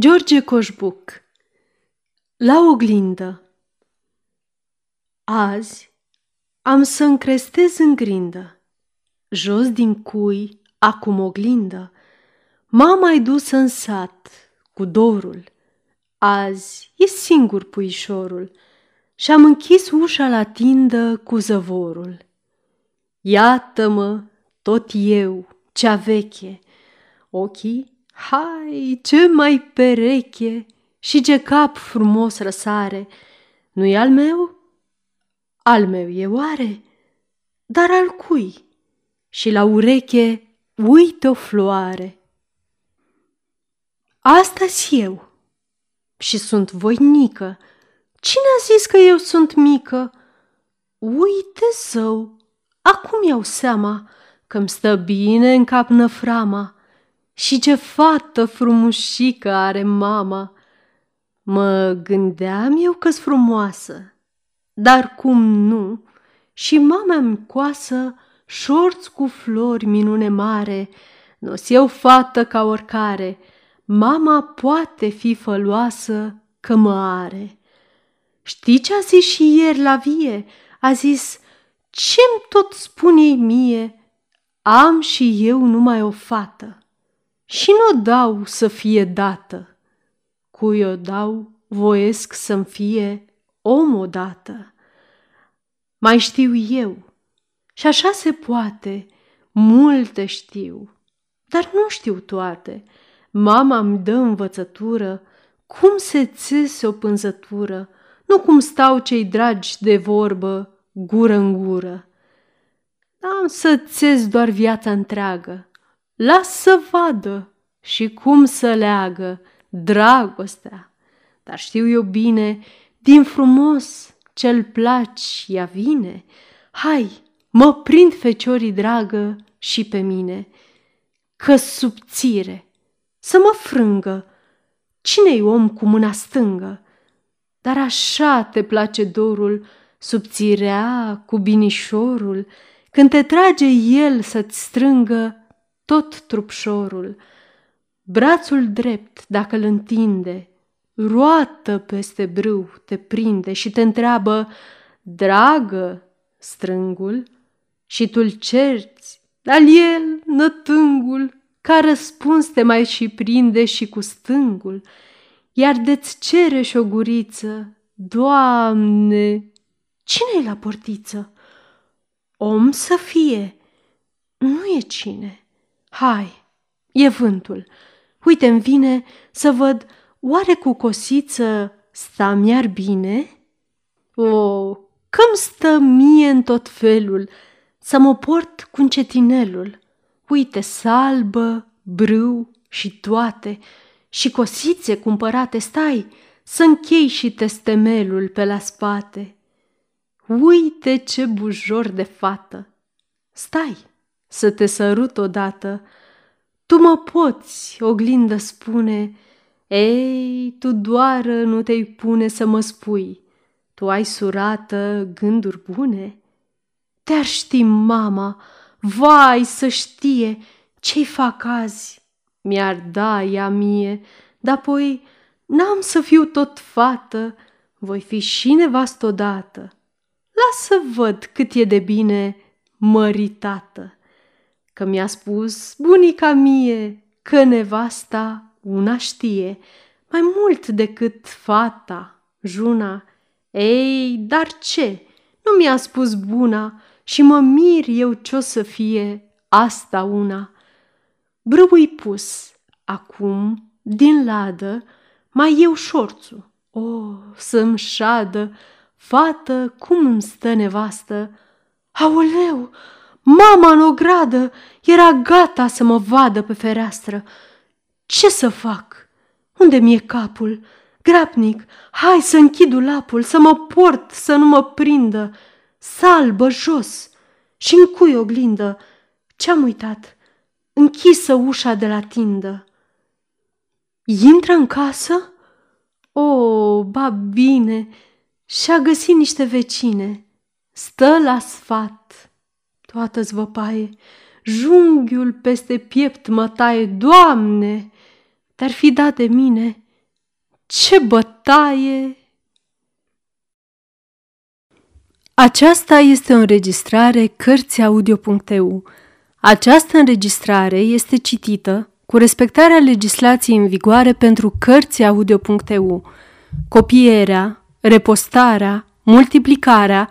George Coșbuc La oglindă Azi am să încrestez în grindă, Jos din cui, acum oglindă, M-am dus în sat cu dorul. Azi e singur puișorul Și-am închis ușa la tindă cu zăvorul. Iată-mă, tot eu, cea veche, Ochii Hai, ce mai pereche și ce cap frumos răsare! Nu-i al meu? Al meu e oare? Dar al cui? Și la ureche uite o floare. asta eu și sunt voinică. Cine a zis că eu sunt mică? Uite zău, acum iau seama că-mi stă bine în cap năframa și ce fată frumușică are mama! Mă gândeam eu că-s frumoasă, dar cum nu, și mama-mi coasă șorți cu flori minune mare, nu eu fată ca oricare, mama poate fi făloasă că mă are. Știi ce a zis și ieri la vie? A zis, ce-mi tot spune mie? Am și eu numai o fată și nu dau să fie dată. Cui o dau, voiesc să-mi fie om odată. Mai știu eu, și așa se poate, multe știu, dar nu știu toate. Mama îmi dă învățătură cum se țese o pânzătură, nu cum stau cei dragi de vorbă, gură în gură. Am să țes doar viața întreagă, Las să vadă și cum să leagă dragostea. Dar știu eu bine, din frumos ce-l placi ea vine. Hai, mă prind feciorii dragă și pe mine, că subțire, să mă frângă, cine-i om cu mâna stângă? Dar așa te place dorul, subțirea cu binișorul, când te trage el să-ți strângă tot trupșorul, brațul drept, dacă îl întinde, roată peste brâu, te prinde și te întreabă, dragă, strângul, și tu-l cerți, dar el, nătângul, ca răspuns te mai și prinde și cu stângul, iar de-ți cere și o guriță, Doamne, cine-i la portiță? Om să fie, nu e cine. Hai, e vântul. Uite-mi vine să văd oare cu cosiță sta mi-ar bine? O, că-mi stă mie în tot felul să mă port cu încetinelul. Uite, salbă, brâu și toate, și cosițe cumpărate, stai, să închei și testemelul pe la spate. Uite ce bujor de fată! Stai, să te sărut odată. Tu mă poți, oglindă spune, ei, tu doar nu te-i pune să mă spui. Tu ai surată gânduri bune? Te-ar ști mama, vai să știe ce-i fac azi. Mi-ar da ea mie, dar apoi n-am să fiu tot fată, voi fi și nevastă odată. Lasă văd cât e de bine măritată că mi-a spus bunica mie că nevasta una știe mai mult decât fata, juna. Ei, dar ce? Nu mi-a spus buna și mă mir eu ce-o să fie asta una. Brâui pus, acum, din ladă, mai eu șorțul. O, să-mi șadă, fată, cum îmi stă nevastă. Aoleu, Mama în ogradă era gata să mă vadă pe fereastră. Ce să fac? Unde mi-e capul? Grapnic, hai să închid lapul, să mă port, să nu mă prindă. Salbă jos și cui oglindă. Ce-am uitat? Închisă ușa de la tindă. Intră în casă? O, ba bine, și-a găsit niște vecine. Stă la sfat toată-ți văpaie, junghiul peste piept mă taie, Doamne, dar fi dat de mine, ce bătaie! Aceasta este o înregistrare Cărțiaudio.eu. Această înregistrare este citită cu respectarea legislației în vigoare pentru Cărțiaudio.eu. Copierea, repostarea, multiplicarea,